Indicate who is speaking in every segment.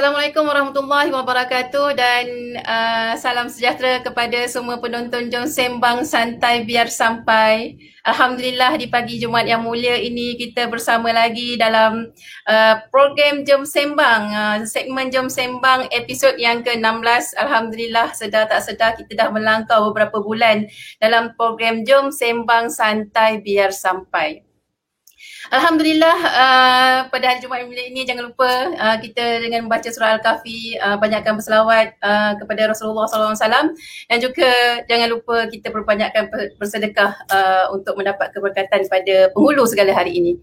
Speaker 1: Assalamualaikum warahmatullahi wabarakatuh dan uh, salam sejahtera kepada semua penonton Jom Sembang Santai Biar Sampai. Alhamdulillah di pagi Jumaat yang mulia ini kita bersama lagi dalam uh, program Jom Sembang. Uh, segmen Jom Sembang episod yang ke-16. Alhamdulillah sedar tak sedar kita dah melangkau beberapa bulan dalam program Jom Sembang Santai Biar Sampai. Alhamdulillah uh, pada hari Jumaat ini jangan lupa uh, kita dengan membaca surah Al-Kahfi uh, banyakkan berselawat uh, kepada Rasulullah SAW dan juga jangan lupa kita perbanyakkan bersedekah uh, untuk mendapat keberkatan pada penghulu segala hari ini.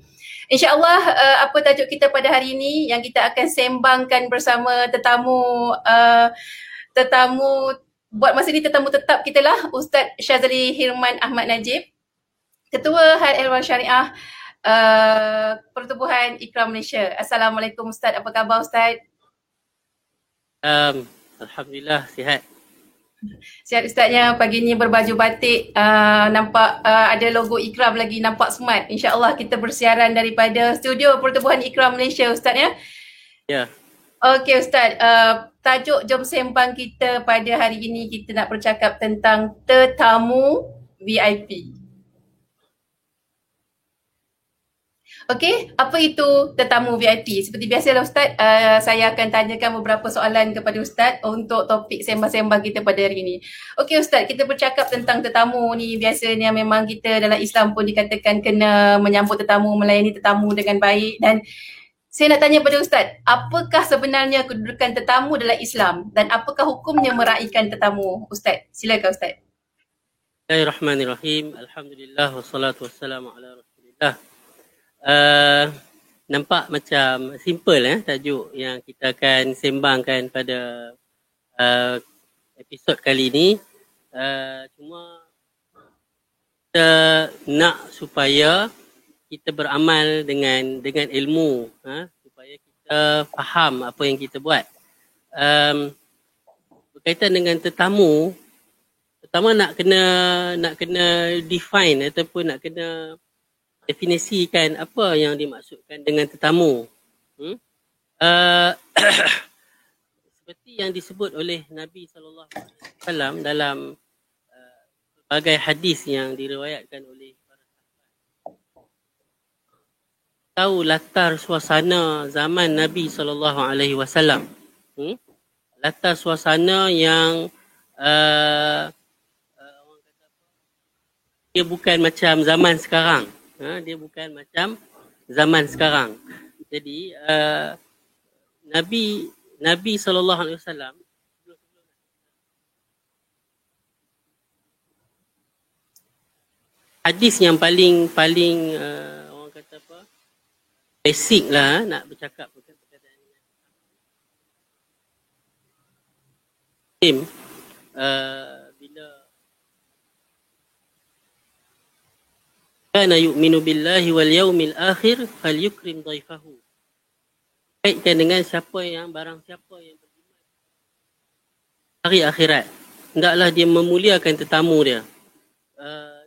Speaker 1: InsyaAllah uh, apa tajuk kita pada hari ini yang kita akan sembangkan bersama tetamu uh, tetamu buat masa ini tetamu tetap kita lah Ustaz Syazali Hirman Ahmad Najib Ketua Had Elwan Syariah uh, Pertubuhan Ikram Malaysia. Assalamualaikum Ustaz, apa khabar Ustaz?
Speaker 2: Um, Alhamdulillah, sihat.
Speaker 1: Sihat Ustaznya, pagi ni berbaju batik, uh, nampak uh, ada logo Ikram lagi, nampak smart. InsyaAllah kita bersiaran daripada studio Pertubuhan Ikram Malaysia Ustaznya.
Speaker 2: Ya. Yeah.
Speaker 1: Okey Ustaz, uh, tajuk jom sembang kita pada hari ini kita nak bercakap tentang tetamu VIP. Okey, apa itu tetamu VIP? Seperti biasalah Ustaz, uh, saya akan tanyakan beberapa soalan kepada Ustaz untuk topik sembang-sembang kita pada hari ini. Okey Ustaz, kita bercakap tentang tetamu ni biasanya memang kita dalam Islam pun dikatakan kena menyambut tetamu, melayani tetamu dengan baik dan saya nak tanya pada Ustaz, apakah sebenarnya kedudukan tetamu dalam Islam dan apakah hukumnya meraihkan tetamu Ustaz? Silakan Ustaz.
Speaker 2: Bismillahirrahmanirrahim. Alhamdulillah wassalatu wassalamu ala Rasulillah. Uh, nampak macam simple eh tajuk yang kita akan sembangkan pada uh, episod kali ini. Uh, cuma kita nak supaya kita beramal dengan dengan ilmu ha? supaya kita faham apa yang kita buat. Um, berkaitan dengan tetamu, pertama nak kena nak kena define ataupun nak kena definisikan apa yang dimaksudkan dengan tetamu. Hmm? Uh, seperti yang disebut oleh Nabi sallallahu alaihi wasallam dalam uh, berbagai hadis yang diriwayatkan oleh para sahabat. Tahu latar suasana zaman Nabi sallallahu alaihi wasallam. Hmm? Latar suasana yang uh, uh, dia bukan macam zaman sekarang ha, dia bukan macam zaman sekarang. Jadi uh, Nabi Nabi sallallahu alaihi wasallam hadis yang paling paling uh, orang kata apa basic lah nak bercakap perkataan ini. Uh, kana yu'minu billahi wal yaumil akhir falyukrim dhaifahu. Kaitkan dengan siapa yang barang siapa yang beriman. Hari akhirat. Hendaklah dia memuliakan tetamu dia. Uh,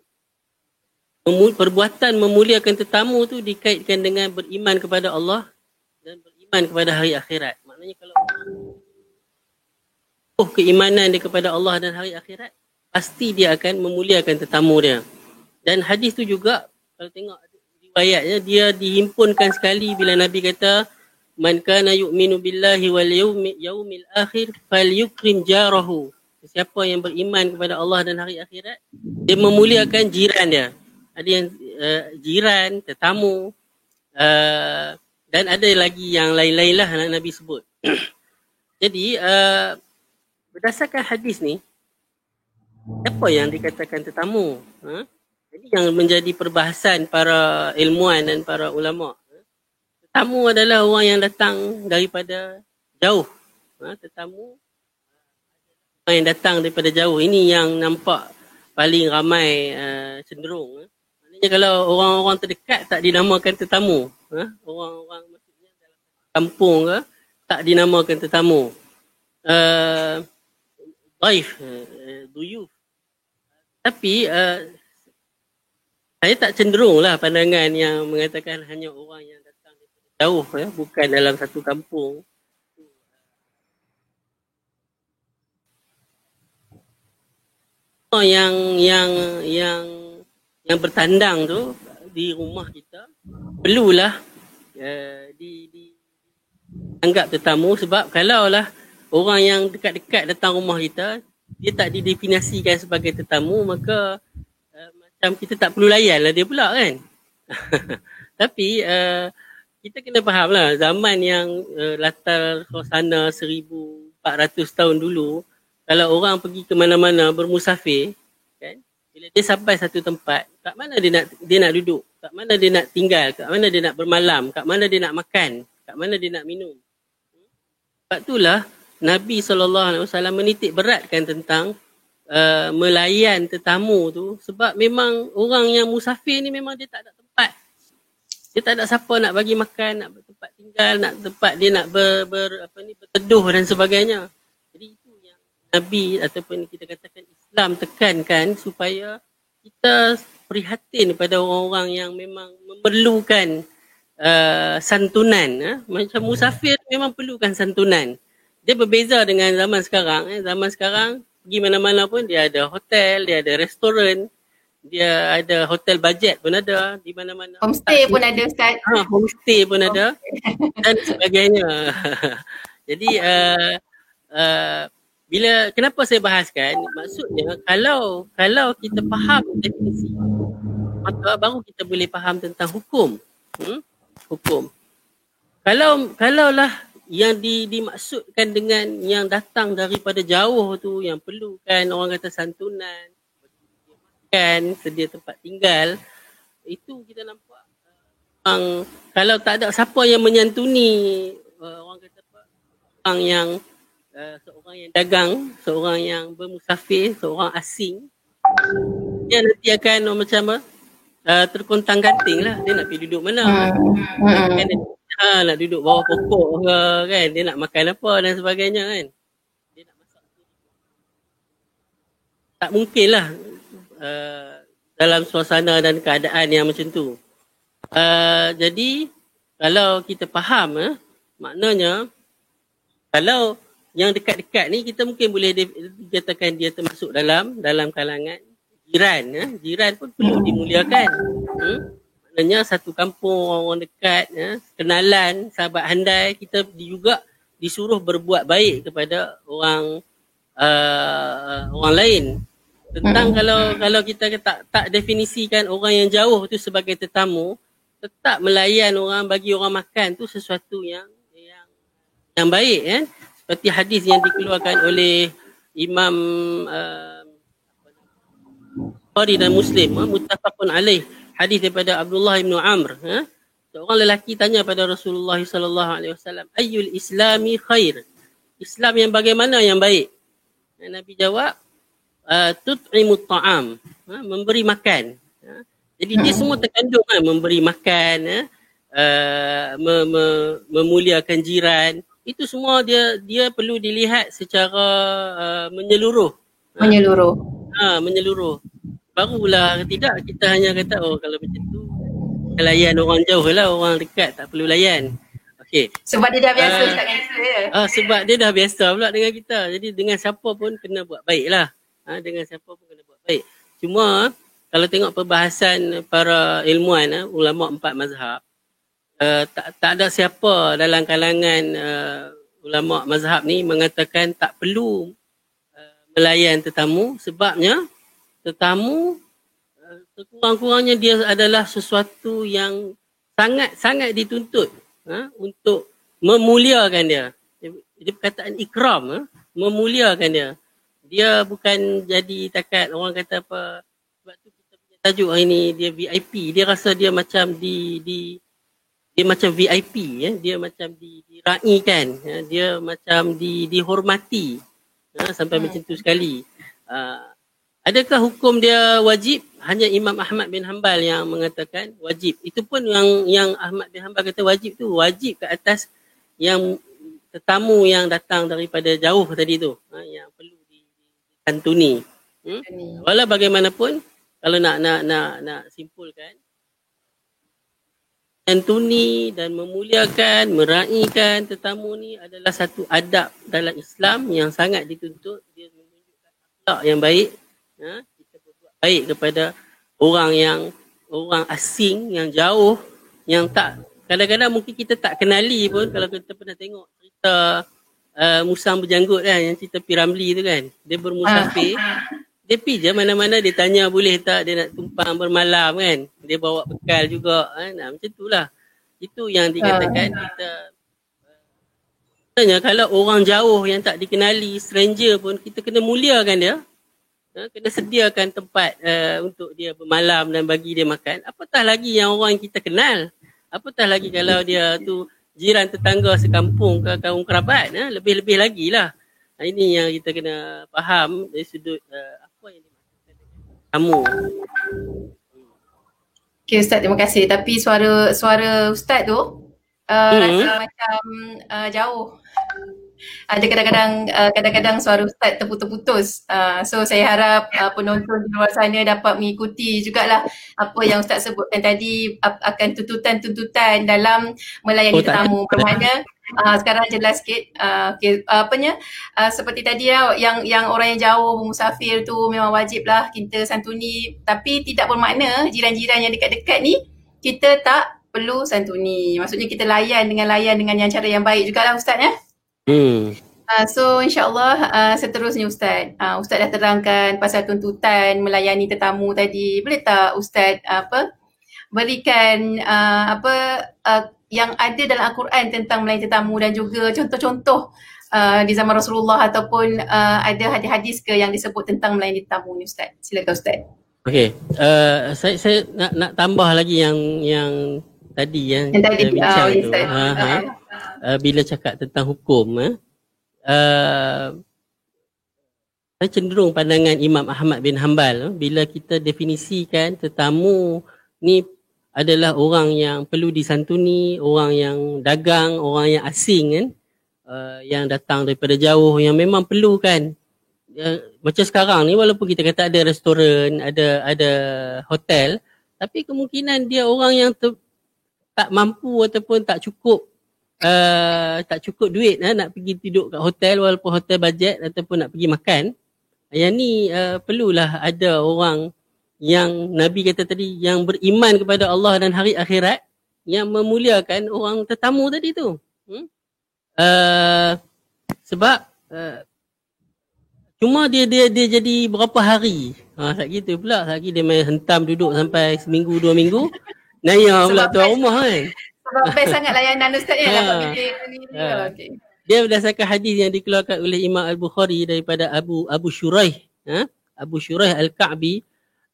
Speaker 2: perbuatan memuliakan tetamu tu dikaitkan dengan beriman kepada Allah dan beriman kepada hari akhirat. Maknanya kalau oh keimanan dia kepada Allah dan hari akhirat pasti dia akan memuliakan tetamu dia dan hadis tu juga kalau tengok riwayatnya dia dihimpunkan sekali bila Nabi kata man kana yu'minu billahi wal yaumil akhir falyukrim jarahu. Siapa yang beriman kepada Allah dan hari akhirat dia memuliakan jiran dia. Ada yang uh, jiran, tetamu uh, dan ada lagi yang lain-lain lah Nabi sebut. Jadi uh, berdasarkan hadis ni apa yang dikatakan tetamu? Ha? Ini yang menjadi perbahasan para ilmuwan dan para ulama. Tetamu adalah orang yang datang daripada jauh. Ha, tetamu orang yang datang daripada jauh. Ini yang nampak paling ramai uh, cenderung. Ha. Maknanya kalau orang-orang terdekat tak dinamakan tetamu. Ha. Orang-orang maksudnya dalam kampung ke tak dinamakan tetamu. Uh, Baif, uh, duyuf. Tapi uh, saya tak cenderung lah pandangan yang mengatakan hanya orang yang datang dari jauh ya, bukan dalam satu kampung. Oh yang yang yang yang bertandang tu di rumah kita perlulah uh, di di anggap tetamu sebab kalaulah orang yang dekat-dekat datang rumah kita dia tak didefinisikan sebagai tetamu maka macam kita tak perlu layan lah dia pula kan. Tapi uh, kita kena faham lah zaman yang uh, latar suasana 1400 tahun dulu kalau orang pergi ke mana-mana bermusafir kan bila dia sampai satu tempat kat mana dia nak dia nak duduk kat mana dia nak tinggal kat mana dia nak bermalam kat mana dia nak makan kat mana dia nak minum. Sebab itulah Nabi SAW menitik beratkan tentang uh, melayan tetamu tu sebab memang orang yang musafir ni memang dia tak ada tempat dia tak ada siapa nak bagi makan nak tempat tinggal nak tempat dia nak ber, ber apa ni berteduh dan sebagainya Nabi ataupun kita katakan Islam tekankan supaya kita prihatin pada orang-orang yang memang memerlukan uh, santunan. Eh? Macam musafir memang perlukan santunan. Dia berbeza dengan zaman sekarang. Eh? Zaman sekarang pergi mana-mana pun dia ada hotel, dia ada restoran, dia ada hotel budget pun ada di mana-mana.
Speaker 1: Homestay tak pun ada Ustaz.
Speaker 2: Ha, homestay pun okay. ada dan sebagainya. Jadi uh, uh, bila kenapa saya bahaskan maksudnya kalau kalau kita faham definisi maka baru kita boleh faham tentang hukum hmm? hukum kalau kalaulah yang di, dimaksudkan dengan yang datang daripada jauh tu yang perlukan orang kata santunan makan sedia tempat tinggal itu kita nampak uh, kalau tak ada siapa yang menyantuni uh, orang kata apa orang yang uh, seorang yang dagang, seorang yang bermusafir, seorang asing, dia nanti akan oh, macam apa? Uh, terkontang ganting lah. Dia nak pergi duduk mana? Hmm. Kan dia, ha, nak duduk bawah pokok ke kan? Dia nak makan apa dan sebagainya kan? Dia nak masak. Tak mungkin lah uh, dalam suasana dan keadaan yang macam tu. Uh, jadi kalau kita faham eh, maknanya kalau yang dekat-dekat ni kita mungkin boleh dikatakan dia termasuk dalam dalam kalangan jiran ya. jiran pun perlu dimuliakan hmm? Maknanya satu kampung orang dekat ya. kenalan sahabat handai kita juga disuruh berbuat baik kepada orang uh, orang lain tentang hmm. kalau kalau kita tak tak definisikan orang yang jauh tu sebagai tetamu tetap melayan orang bagi orang makan tu sesuatu yang yang yang baik ya seperti hadis yang dikeluarkan oleh Imam uh, Bukhari dan Muslim uh, muttafaqun alaih hadis daripada Abdullah bin Amr uh, seorang lelaki tanya pada Rasulullah sallallahu alaihi wasallam ayyul islami khair Islam yang bagaimana yang baik uh, Nabi jawab uh, tut'imut ta'am uh, memberi makan uh, jadi dia semua terkandung kan memberi makan uh, uh, memuliakan jiran itu semua dia dia perlu dilihat secara uh, menyeluruh.
Speaker 1: Ha. Menyeluruh.
Speaker 2: Ha, menyeluruh. Barulah tidak kita hanya kata oh kalau macam tu layan orang jauh lah orang dekat tak perlu layan. Okey.
Speaker 1: Sebab dia dah biasa uh, kita.
Speaker 2: Ah sebab dia dah biasa pula dengan kita. Jadi dengan siapa pun kena buat baik lah. Ha, dengan siapa pun kena buat baik. Cuma kalau tengok perbahasan para ilmuwan, uh, ulama empat mazhab, uh, tak, tak ada siapa dalam kalangan uh, ulama mazhab ni mengatakan tak perlu uh, melayan tetamu sebabnya tetamu uh, sekurang-kurangnya dia adalah sesuatu yang sangat-sangat dituntut uh, untuk memuliakan dia. Dia perkataan ikram, uh, memuliakan dia. Dia bukan jadi takat orang kata apa sebab tu kita punya tajuk hari ni dia VIP. Dia rasa dia macam di di dia macam VIP ya dia macam di diraikan ya dia macam di dihormati ya sampai hmm. macam tu sekali uh, adakah hukum dia wajib? Hanya Imam Ahmad bin Hanbal yang mengatakan wajib. Itu pun yang yang Ahmad bin Hanbal kata wajib tu. Wajib ke atas yang tetamu yang datang daripada jauh tadi tu. Ha, yang perlu ditantuni hmm? walau bagaimanapun kalau nak nak nak nak simpulkan Antuni dan memuliakan, meraihkan tetamu ni adalah satu adab dalam Islam yang sangat dituntut. Dia menunjukkan akhlak yang baik ha, kita berbuat baik kepada orang yang orang asing yang jauh yang tak kadang-kadang mungkin kita tak kenali pun kalau kita pernah tengok cerita uh, Musang berjanggut kan yang cerita Piramli tu kan. Dia bermusafir. Dia pergi je mana-mana dia tanya boleh tak dia nak tumpang bermalam kan. Dia bawa bekal juga kan nah, macam tu lah. Itu yang dikatakan kita Sebenarnya kalau orang jauh yang tak dikenali, stranger pun kita kena muliakan dia. Ha, kena sediakan tempat uh, untuk dia bermalam dan bagi dia makan. Apatah lagi yang orang kita kenal. Apatah lagi kalau dia tu jiran tetangga sekampung ke kaum kerabat. Ha, lebih-lebih lagi lah. Ha, ini yang kita kena faham dari sudut uh, apa yang dimaksudkan kamu.
Speaker 1: Okay Ustaz, terima kasih. Tapi suara suara Ustaz tu uh, hmm. rasa macam uh, jauh ada kadang-kadang uh, kadang-kadang suara ustaz terputus-putus. Uh, so saya harap uh, penonton di luar sana dapat mengikuti jugalah apa yang ustaz sebutkan tadi uh, akan tuntutan-tuntutan dalam melayani oh, tetamu. Bermakna uh, sekarang jelas sikit uh, okay, uh, apanya uh, seperti tadi ya yang yang orang yang jauh musafir tu memang wajib lah kita santuni tapi tidak bermakna jiran-jiran yang dekat-dekat ni kita tak perlu santuni. Maksudnya kita layan dengan layan dengan yang cara yang baik jugalah ustaz ya. Hmm. Uh, so insyaAllah uh, seterusnya Ustaz. Uh, Ustaz dah terangkan pasal tuntutan melayani tetamu tadi. Boleh tak Ustaz uh, apa berikan uh, apa uh, yang ada dalam Al-Quran tentang melayani tetamu dan juga contoh-contoh uh, di zaman Rasulullah ataupun uh, ada hadis-hadis ke yang disebut tentang melayani tetamu ni Ustaz. Silakan Ustaz.
Speaker 2: Okey, uh, saya saya nak nak tambah lagi yang yang tadi yang, yang tadi, bincang uh, tu. Uh, uh, uh, bila cakap tentang hukum eh, uh, saya cenderung pandangan Imam Ahmad bin Hanbal eh, bila kita definisikan tetamu ni adalah orang yang perlu disantuni, orang yang dagang, orang yang asing kan, uh, yang datang daripada jauh yang memang perlu kan. Uh, macam sekarang ni walaupun kita kata ada restoran, ada ada hotel, tapi kemungkinan dia orang yang ter, tak mampu ataupun tak cukup uh, tak cukup duit uh, nak pergi tidur kat hotel walaupun hotel bajet ataupun nak pergi makan. Yang ni uh, perlulah ada orang yang Nabi kata tadi yang beriman kepada Allah dan hari akhirat yang memuliakan orang tetamu tadi tu. Hmm? Uh, sebab uh, cuma dia dia dia jadi berapa hari. Ha tak gitu pula. Lagi dia main hentam duduk sampai seminggu dua minggu. Naya pula tuan rumah kan.
Speaker 1: Sebab best sangat layanan ustaz ya dapat bilik ni.
Speaker 2: Ha. Okay. Dia berdasarkan hadis yang dikeluarkan oleh Imam Al-Bukhari daripada Abu Abu Shuraih, ha? Abu Shuraih Al-Ka'bi,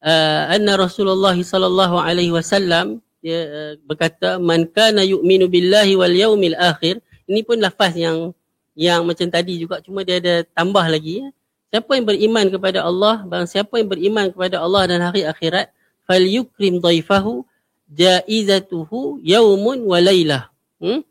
Speaker 2: uh, anna Rasulullah sallallahu alaihi wasallam dia uh, berkata man kana yu'minu billahi wal yaumil akhir. Ini pun lafaz yang yang macam tadi juga cuma dia ada tambah lagi. Siapa yang beriman kepada Allah, bang siapa yang beriman kepada Allah dan hari akhirat, fal yukrim dhaifahu jaizatuhu yaumun wa lailah. Hmm?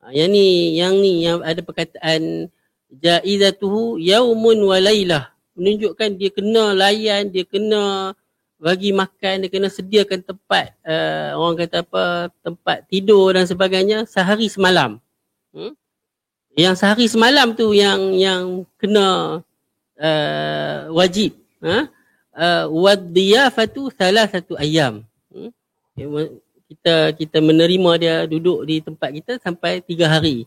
Speaker 2: Ha, yang ni yang ni yang ada perkataan jaizatuhu yaumun wa lailah menunjukkan dia kena layan, dia kena bagi makan, dia kena sediakan tempat uh, orang kata apa tempat tidur dan sebagainya sehari semalam. Hmm? Yang sehari semalam tu yang yang kena uh, wajib. Ha? Uh, wadiyafatu salah satu ayam kita kita menerima dia duduk di tempat kita sampai tiga hari.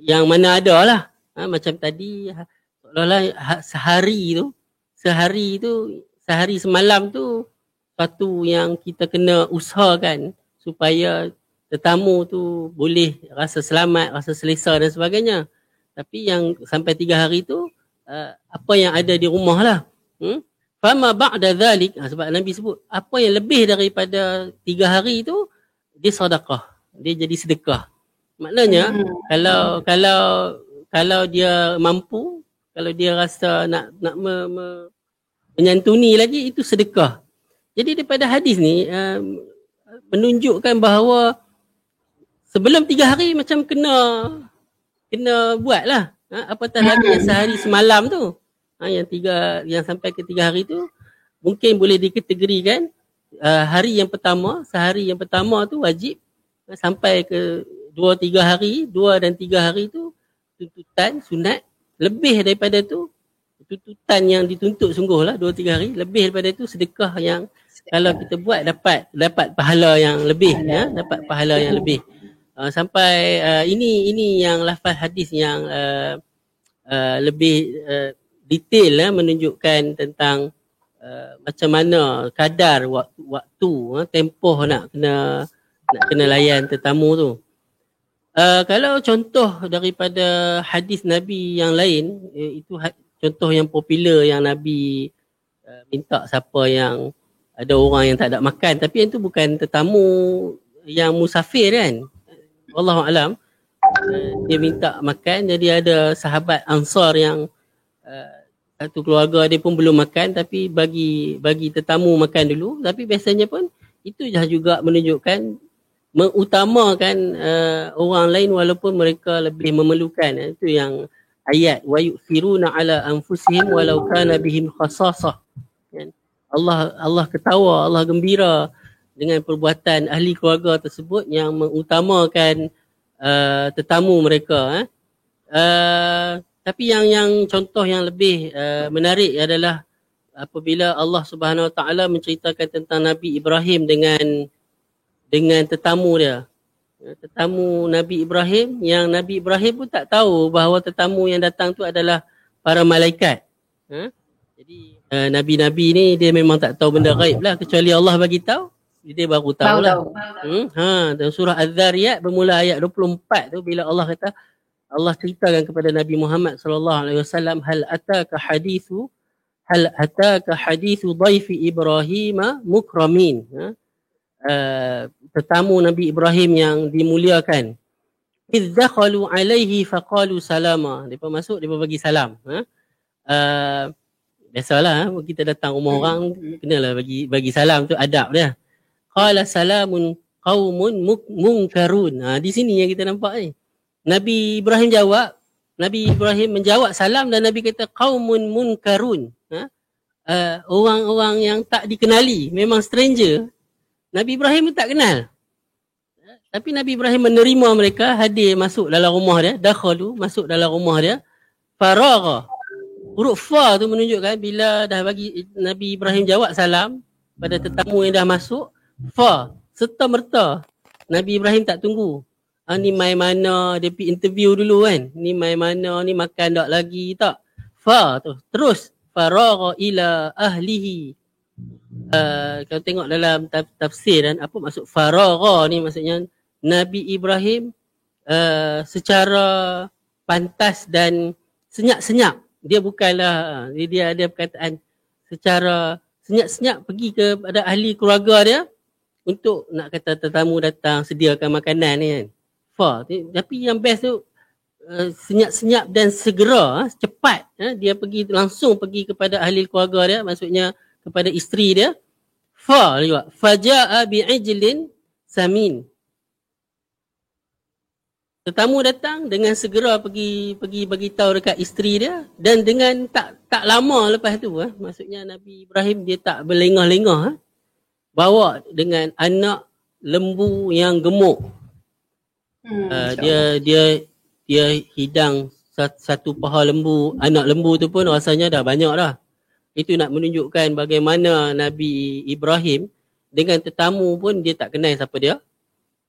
Speaker 2: Yang mana ada lah. Ha, macam tadi seolah-olah ha, sehari tu, sehari tu, sehari semalam tu satu yang kita kena usahakan supaya tetamu tu boleh rasa selamat, rasa selesa dan sebagainya. Tapi yang sampai tiga hari tu, uh, apa yang ada di rumah lah. Hmm? Fama ba'da dhalik, ha, sebab Nabi sebut, apa yang lebih daripada tiga hari itu, dia sedekah. Dia jadi sedekah. Maknanya, hmm. kalau kalau kalau dia mampu, kalau dia rasa nak nak me, me, menyantuni lagi, itu sedekah. Jadi daripada hadis ni, um, menunjukkan bahawa sebelum tiga hari macam kena kena buat lah. Ha, apatah lagi yang sehari semalam tu ha, yang tiga yang sampai ke tiga hari tu mungkin boleh dikategorikan uh, hari yang pertama sehari yang pertama tu wajib uh, sampai ke dua tiga hari dua dan tiga hari tu tuntutan sunat lebih daripada tu tuntutan yang dituntut sungguh lah dua tiga hari lebih daripada itu sedekah yang kalau kita buat dapat dapat pahala yang lebih ya dapat pahala yang lebih. Uh, sampai uh, ini ini yang lafaz hadis yang uh, uh, lebih uh, detail uh, menunjukkan tentang uh, macam mana kadar waktu waktu uh, tempoh nak kena nak kena layan tetamu tu Uh, kalau contoh daripada hadis Nabi yang lain, eh, itu ha- contoh yang popular yang Nabi uh, minta siapa yang ada orang yang tak ada makan. Tapi itu bukan tetamu yang musafir kan. Allah Alam. Uh, dia minta makan jadi ada sahabat ansar yang uh, satu keluarga dia pun belum makan tapi bagi bagi tetamu makan dulu. Tapi biasanya pun itu juga menunjukkan mengutamakan uh, orang lain walaupun mereka lebih memerlukan itu yang ayat wa yufiruna ala anfusihim walau kana bihim khasasah kan Allah Allah ketawa Allah gembira dengan perbuatan ahli keluarga tersebut yang mengutamakan uh, tetamu mereka eh. uh, tapi yang yang contoh yang lebih uh, menarik adalah apabila Allah Subhanahu Wa Taala menceritakan tentang Nabi Ibrahim dengan dengan tetamu dia. Ya, tetamu Nabi Ibrahim yang Nabi Ibrahim pun tak tahu bahawa tetamu yang datang tu adalah para malaikat. Ha? Jadi uh, Nabi-Nabi ni dia memang tak tahu benda gaib lah kecuali Allah bagi tahu. Dia baru tahu lah. Hmm? Ha, dalam surah Az-Zariyat bermula ayat 24 tu bila Allah kata Allah ceritakan kepada Nabi Muhammad sallallahu alaihi wasallam hal ataka hadithu hal ataka hadithu dhaifi Ibrahim mukramin. Ha? Uh, tetamu Nabi Ibrahim yang dimuliakan. Idh dakhalu alaihi faqalu salama. Depa masuk depa bagi salam, ha. Uh, biasalah ha? kita datang rumah orang kenalah bagi bagi salam tu adab dia. Qala salamun qaumun munkarun. Ha di sini yang kita nampak ni. Nabi Ibrahim jawab, Nabi Ibrahim menjawab salam dan Nabi kata qaumun munkarun. Ha? Uh, orang-orang yang tak dikenali, memang stranger, Nabi Ibrahim pun tak kenal. Tapi Nabi Ibrahim menerima mereka hadir masuk dalam rumah dia. Dakhalu masuk dalam rumah dia. Faragha. Huruf fa tu menunjukkan bila dah bagi Nabi Ibrahim jawab salam pada tetamu yang dah masuk. Fa. Serta merta. Nabi Ibrahim tak tunggu. Ah, ni mai mana dia pergi interview dulu kan. Ni mai mana ni makan tak lagi tak. Fa tu. Terus. Faragha ila ahlihi uh, kalau tengok dalam tafsir dan apa maksud faragha ni maksudnya Nabi Ibrahim uh, secara pantas dan senyap-senyap dia bukanlah dia, dia ada perkataan secara senyap-senyap pergi kepada ahli keluarga dia untuk nak kata tetamu datang sediakan makanan ni kan. Fa tapi yang best tu uh, senyap-senyap dan segera cepat dia pergi langsung pergi kepada ahli keluarga dia maksudnya kepada isteri dia. Fa juga. Faja'a bi'ijlin samin. Tetamu datang dengan segera pergi pergi bagi tahu dekat isteri dia dan dengan tak tak lama lepas tu eh, maksudnya Nabi Ibrahim dia tak berlengah-lengah eh, bawa dengan anak lembu yang gemuk hmm, uh, dia dia dia hidang satu paha lembu anak lembu tu pun rasanya dah banyak dah itu nak menunjukkan bagaimana Nabi Ibrahim dengan tetamu pun dia tak kenal siapa dia.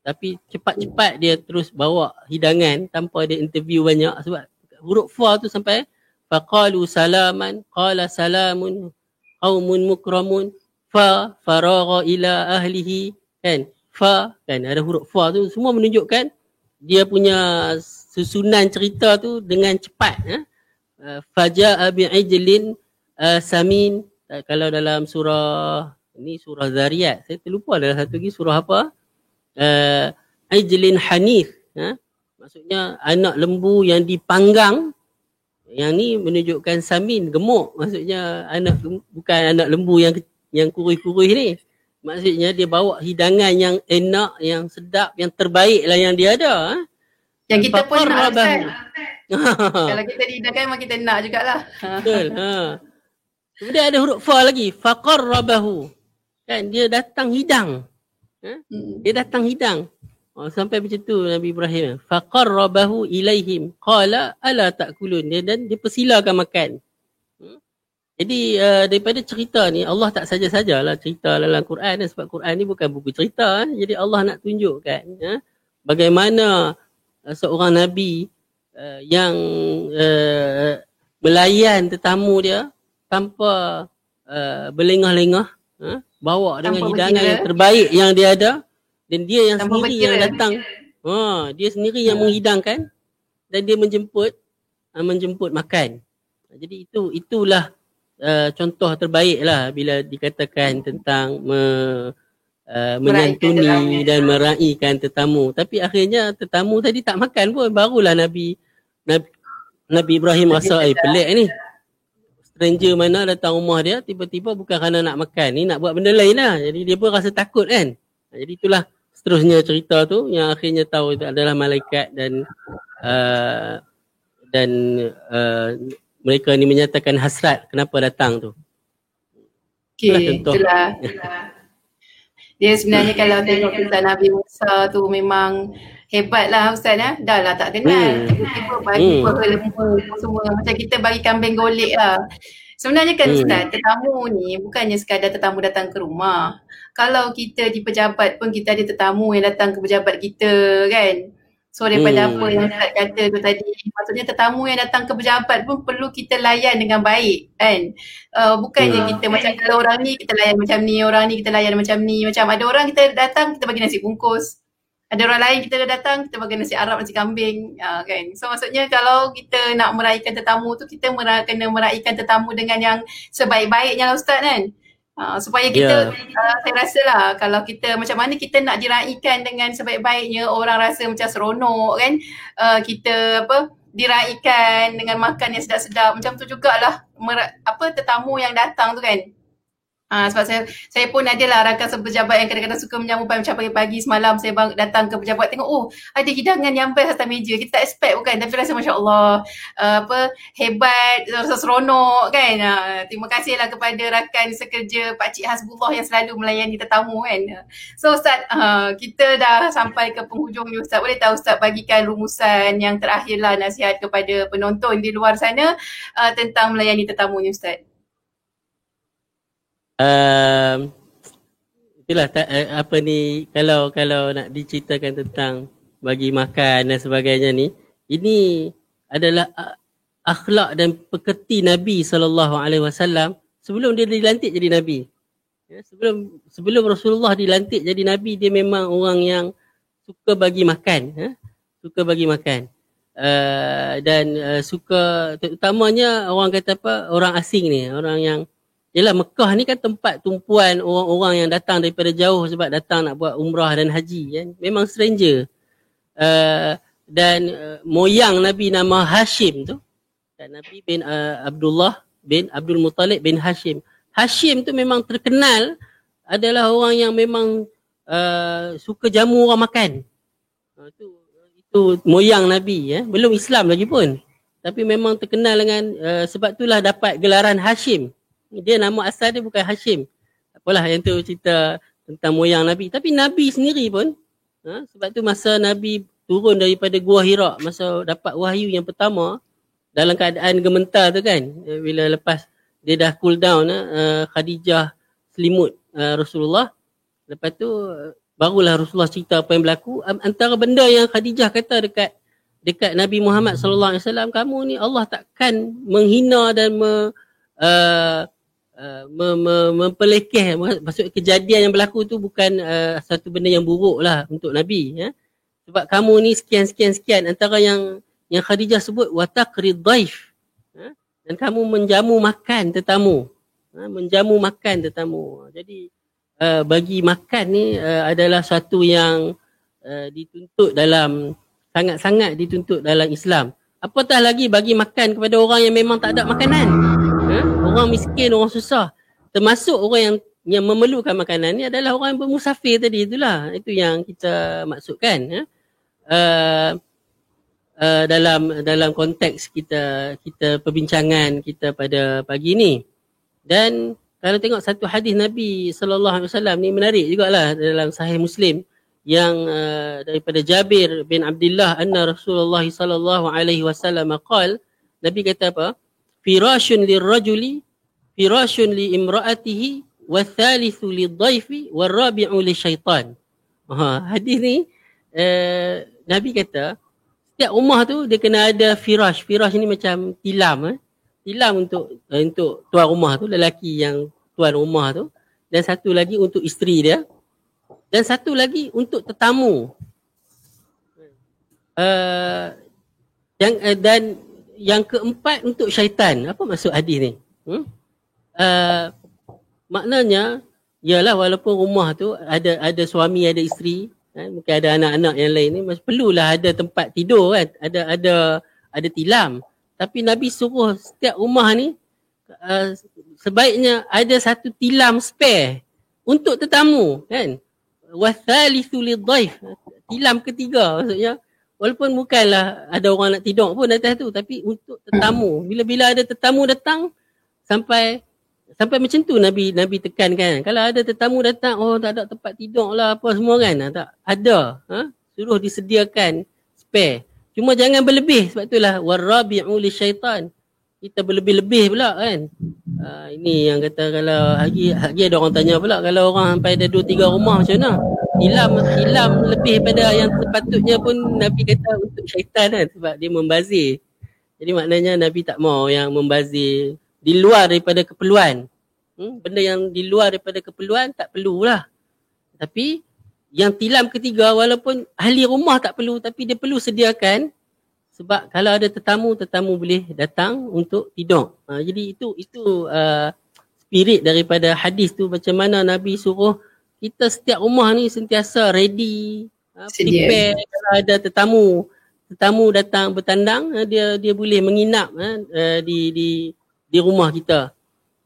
Speaker 2: Tapi cepat-cepat dia terus bawa hidangan tanpa dia interview banyak sebab huruf fa tu sampai faqalu salaman qala salamun qaumun mukramun fa faragha ila ahlihi kan? Fa kan? Ada huruf fa tu semua menunjukkan dia punya susunan cerita tu dengan cepat eh? faja bi'ijlin uh, Samin uh, kalau dalam surah ni surah Zariyat saya terlupa ada satu lagi surah apa uh, Ajlin Hanif ha? maksudnya anak lembu yang dipanggang yang ni menunjukkan Samin gemuk maksudnya anak bukan anak lembu yang yang kurus-kurus ni maksudnya dia bawa hidangan yang enak yang sedap yang terbaik lah yang dia ada ha?
Speaker 1: yang kita pun nak kalau kita dihidangkan memang kita nak jugalah
Speaker 2: betul ha. Kemudian ada huruf fa lagi. Faqarrabahu. Kan dia datang hidang. Ha? Hmm. Dia datang hidang. Oh, sampai macam tu Nabi Ibrahim. Faqarrabahu ilaihim. Qala ala ta'kulun. Dia dan dia persilakan makan. Jadi uh, daripada cerita ni Allah tak saja-sajalah cerita dalam Quran dan sebab Quran ni bukan buku cerita. Eh. Jadi Allah nak tunjukkan ya, bagaimana uh, seorang nabi uh, yang uh, melayan tetamu dia tanpa uh, berlengah-lengah uh, bawa tanpa dengan hidangan yang terbaik yang dia ada dan dia yang tanpa sendiri berkira. yang datang. Ha, dia sendiri yang hmm. menghidangkan dan dia menjemput uh, menjemput makan. Jadi itu itulah uh, contoh terbaik lah bila dikatakan tentang me, uh, menyantuni dan meraihkan tetamu. Tapi akhirnya tetamu tadi tak makan pun. Barulah Nabi Nabi, Nabi Ibrahim rasa eh pelik ni. Stranger mana datang rumah dia tiba-tiba bukan kerana nak makan. Ni nak buat benda lain lah. Jadi dia pun rasa takut kan. Jadi itulah seterusnya cerita tu yang akhirnya tahu itu adalah malaikat dan uh, dan uh, mereka ni menyatakan hasrat kenapa datang tu.
Speaker 1: Okey, itulah. itulah. Dia sebenarnya kalau tengok kisah Nabi Musa tu memang hebat lah Ustaz ya. Dah lah tak kenal. Hmm. Tiba-tiba bagi hmm. lembu semua. Macam kita bagi kambing golek lah. Sebenarnya kan hmm. Ustaz, tetamu ni bukannya sekadar tetamu datang ke rumah. Kalau kita di pejabat pun kita ada tetamu yang datang ke pejabat kita kan. So daripada hmm. apa yang Ustaz kata tu tadi, maksudnya tetamu yang datang ke pejabat pun perlu kita layan dengan baik kan. Uh, bukannya hmm. kita macam kalau orang ni kita layan macam ni, orang ni kita layan macam ni. Macam ada orang kita datang kita bagi nasi bungkus. Ada orang lain kita datang kita bagi nasi Arab, nasi kambing uh, kan. So maksudnya kalau kita nak meraihkan tetamu tu kita mera- kena meraihkan tetamu dengan yang sebaik-baiknya lah Ustaz kan. Uh, supaya kita, yeah. uh, saya rasa lah kalau kita macam mana kita nak diraikan dengan sebaik-baiknya orang rasa macam seronok kan. Uh, kita apa diraikan dengan makan yang sedap-sedap macam tu jugalah mer- apa tetamu yang datang tu kan. Ha, sebab saya saya pun adalah rakan pejabat yang kadang-kadang suka menyambut macam pagi-pagi semalam saya bang, datang ke pejabat tengok oh ada hidangan yang best atas meja. Kita tak expect bukan? Tapi rasa Masya Allah uh, apa hebat rasa seronok kan? Uh, terima kasihlah kepada rakan sekerja Pak Cik Hasbullah yang selalu melayani tetamu kan? So Ustaz uh, kita dah sampai ke penghujung ni Ustaz. Boleh tahu Ustaz bagikan rumusan yang terakhirlah nasihat kepada penonton di luar sana uh, tentang melayani tetamu ni Ustaz
Speaker 2: um, itulah tak, uh, apa ni kalau kalau nak diceritakan tentang bagi makan dan sebagainya ni ini adalah akhlak dan pekerti Nabi sallallahu alaihi wasallam sebelum dia dilantik jadi nabi. Ya, sebelum sebelum Rasulullah dilantik jadi nabi dia memang orang yang suka bagi makan, ya, suka bagi makan. Uh, dan uh, suka terutamanya orang kata apa orang asing ni, orang yang Yelah Mekah ni kan tempat tumpuan orang-orang yang datang daripada jauh sebab datang nak buat umrah dan haji kan. Memang stranger. Uh, dan uh, moyang Nabi nama Hashim tu. Dan Nabi bin uh, Abdullah bin Abdul Muttalib bin Hashim. Hashim tu memang terkenal adalah orang yang memang uh, suka jamu orang makan. Uh, itu, itu moyang Nabi ya. Belum Islam lagi pun. Tapi memang terkenal dengan uh, sebab itulah dapat gelaran Hashim dia nama asal dia bukan Hashim. Apalah yang tu cerita tentang moyang Nabi. Tapi Nabi sendiri pun, ha, sebab tu masa Nabi turun daripada Gua Hira, masa dapat wahyu yang pertama, dalam keadaan gementar tu kan, eh, bila lepas dia dah cool down, uh, Khadijah selimut uh, Rasulullah. Lepas tu, barulah Rasulullah cerita apa yang berlaku. Antara benda yang Khadijah kata dekat dekat Nabi Muhammad sallallahu alaihi wasallam kamu ni Allah takkan menghina dan me, uh, Uh, mempelekeh maksud kejadian yang berlaku tu bukan uh, satu benda yang buruk lah untuk Nabi ya. Sebab kamu ni sekian sekian sekian antara yang yang Khadijah sebut wataqrid dhaif. Ya? Dan kamu menjamu makan tetamu. Ha? menjamu makan tetamu. Jadi uh, bagi makan ni uh, adalah satu yang uh, dituntut dalam sangat-sangat dituntut dalam Islam. Apatah lagi bagi makan kepada orang yang memang tak ada makanan ha? orang miskin, orang susah. Termasuk orang yang yang memerlukan makanan ni adalah orang yang bermusafir tadi itulah. Itu yang kita maksudkan. Ha? Uh, uh, dalam dalam konteks kita kita perbincangan kita pada pagi ni. Dan kalau tengok satu hadis Nabi sallallahu alaihi wasallam ni menarik jugalah dalam sahih Muslim yang uh, daripada Jabir bin Abdullah anna Rasulullah sallallahu alaihi wasallam qala Nabi kata apa? Firashun lirrajuli firashun li imra'atihi wa thalithu li dhaifi wa rabi'u li syaitan. Ha, hadis ni uh, Nabi kata setiap rumah tu dia kena ada firash. Firash ni macam tilam eh. Tilam untuk uh, untuk tuan rumah tu, lelaki yang tuan rumah tu dan satu lagi untuk isteri dia dan satu lagi untuk tetamu. Uh, yang uh, dan yang keempat untuk syaitan. Apa maksud hadis ni? Hmm? Uh, maknanya ialah walaupun rumah tu ada ada suami ada isteri kan mungkin ada anak-anak yang lain ni masih perlulah ada tempat tidur kan ada ada ada tilam tapi nabi suruh setiap rumah ni uh, sebaiknya ada satu tilam spare untuk tetamu kan wathalithu lidhaif tilam ketiga maksudnya walaupun bukanlah ada orang nak tidur pun atas tu tapi untuk tetamu. Bila-bila ada tetamu datang sampai sampai macam tu Nabi Nabi tekankan. Kalau ada tetamu datang oh tak ada tempat tidur lah apa semua kan? Tak. Ada. Ha? suruh disediakan spare. Cuma jangan berlebih sebab itulah warabi'u li syaitan kita berlebih-lebih pula kan? Ha, ini yang kata kalau lagi lagi ada orang tanya pula kalau orang sampai ada 2 3 rumah macam mana hilam hilam lebih pada yang sepatutnya pun Nabi kata untuk syaitan kan sebab dia membazir jadi maknanya Nabi tak mau yang membazir di luar daripada keperluan. Hmm, benda yang di luar daripada keperluan tak perlulah. Tapi yang tilam ketiga walaupun ahli rumah tak perlu tapi dia perlu sediakan sebab kalau ada tetamu tetamu boleh datang untuk tidur. Ha, jadi itu itu uh, spirit daripada hadis tu macam mana Nabi suruh kita setiap rumah ni sentiasa ready uh, prepare kalau ada tetamu tetamu datang bertandang uh, dia dia boleh menginap uh, di di di rumah kita.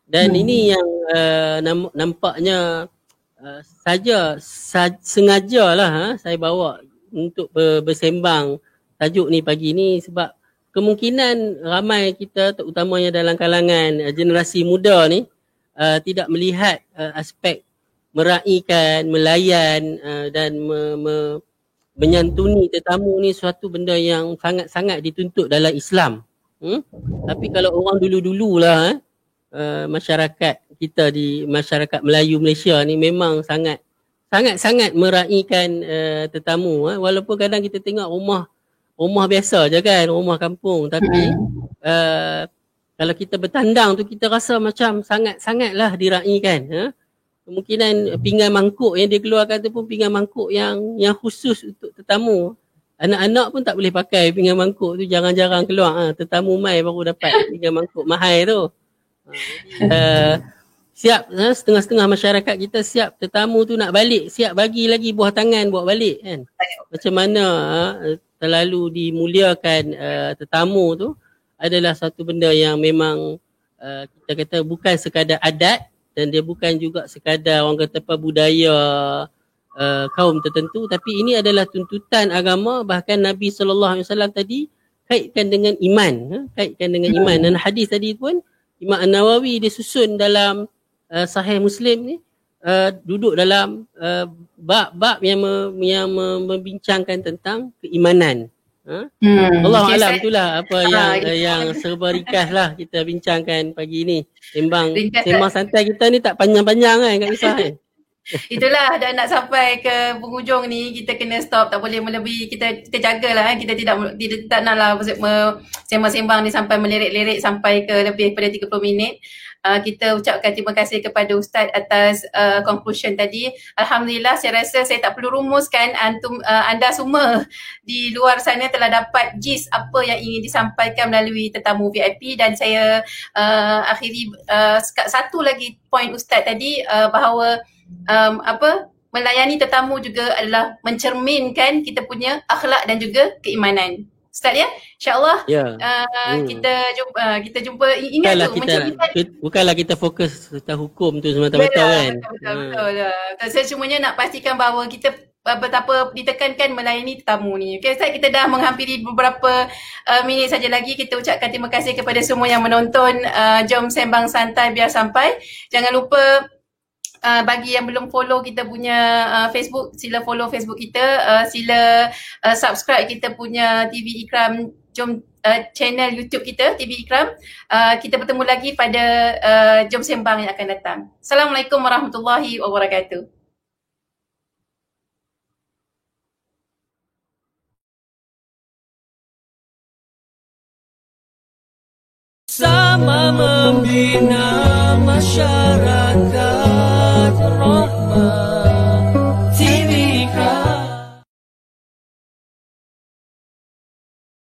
Speaker 2: Dan hmm. ini yang uh, nampaknya uh, saja sa- sengajalah ha, saya bawa untuk ber- bersembang tajuk ni pagi ni sebab kemungkinan ramai kita terutamanya dalam kalangan uh, generasi muda ni uh, tidak melihat uh, aspek meraihkan, melayan uh, dan me- me- menyantuni tetamu ni suatu benda yang sangat-sangat dituntut dalam Islam. Hmm? Tapi kalau orang dulu-dulu lah eh, uh, masyarakat kita di masyarakat Melayu Malaysia ni memang sangat sangat-sangat meraihkan uh, tetamu eh. walaupun kadang kita tengok rumah rumah biasa je kan rumah kampung tapi uh, kalau kita bertandang tu kita rasa macam sangat-sangatlah diraihkan eh. Kemungkinan pinggan mangkuk yang dia keluarkan tu pun pinggan mangkuk yang yang khusus untuk tetamu Anak-anak pun tak boleh pakai pinggan mangkuk tu jarang-jarang keluar. Ha, tetamu mai baru dapat pinggan mangkuk mahal tu. Ha, uh, siap ha, setengah-setengah masyarakat kita siap tetamu tu nak balik. Siap bagi lagi buah tangan buat balik kan. Macam mana ha, terlalu dimuliakan uh, tetamu tu adalah satu benda yang memang uh, kita kata bukan sekadar adat dan dia bukan juga sekadar orang kata apa budaya uh, kaum tertentu tapi ini adalah tuntutan agama bahkan Nabi sallallahu alaihi wasallam tadi kaitkan dengan iman ha? kaitkan dengan iman dan hadis tadi pun Imam An-Nawawi dia susun dalam uh, sahih Muslim ni uh, duduk dalam uh, bab-bab yang me, yang me, membincangkan tentang keimanan hmm. Allah okay, alam itulah apa ha, yang uh, yang serba ringkas lah kita bincangkan pagi ni. Sembang sembang santai kita ni tak panjang-panjang kan tak kisah kan
Speaker 1: Itulah dah nak sampai ke penghujung ni kita kena stop. Tak boleh melebihi kita kita jagalah eh. kita tidak tidak tak naklah sembang-sembang ni sampai melirik-lirik sampai ke lebih pada 30 minit. Uh, kita ucapkan terima kasih kepada Ustaz atas uh, conclusion tadi. Alhamdulillah saya rasa saya tak perlu rumuskan antum uh, anda semua di luar sana telah dapat gist apa yang ingin disampaikan melalui tetamu VIP dan saya uh, akhiri uh, satu lagi point Ustaz tadi uh, bahawa um, apa melayani tetamu juga adalah mencerminkan kita punya akhlak dan juga keimanan. Ustaz ya? InsyaAllah
Speaker 2: ya. uh,
Speaker 1: hmm. kita jumpa uh, kita jumpa ingat
Speaker 2: bukanlah tu kita, kita, bukanlah kita fokus tentang hukum tu semata-mata kan.
Speaker 1: Betul betul. Hmm. betul, betul. Saya semuanya nak pastikan bahawa kita betapa ditekankan melayani tetamu ni. Okay, Ustaz kita dah menghampiri beberapa uh, minit saja lagi. Kita ucapkan terima kasih kepada semua yang menonton. Uh, jom sembang santai biar sampai. Jangan lupa uh, bagi yang belum follow kita punya uh, Facebook sila follow Facebook kita uh, sila uh, subscribe kita punya TV Ikram Jom uh, channel YouTube kita TV Ikram. Uh, kita bertemu lagi pada uh, Jom Sembang yang akan datang. Assalamualaikum warahmatullahi wabarakatuh.
Speaker 3: Sama membina masyarakat Oh.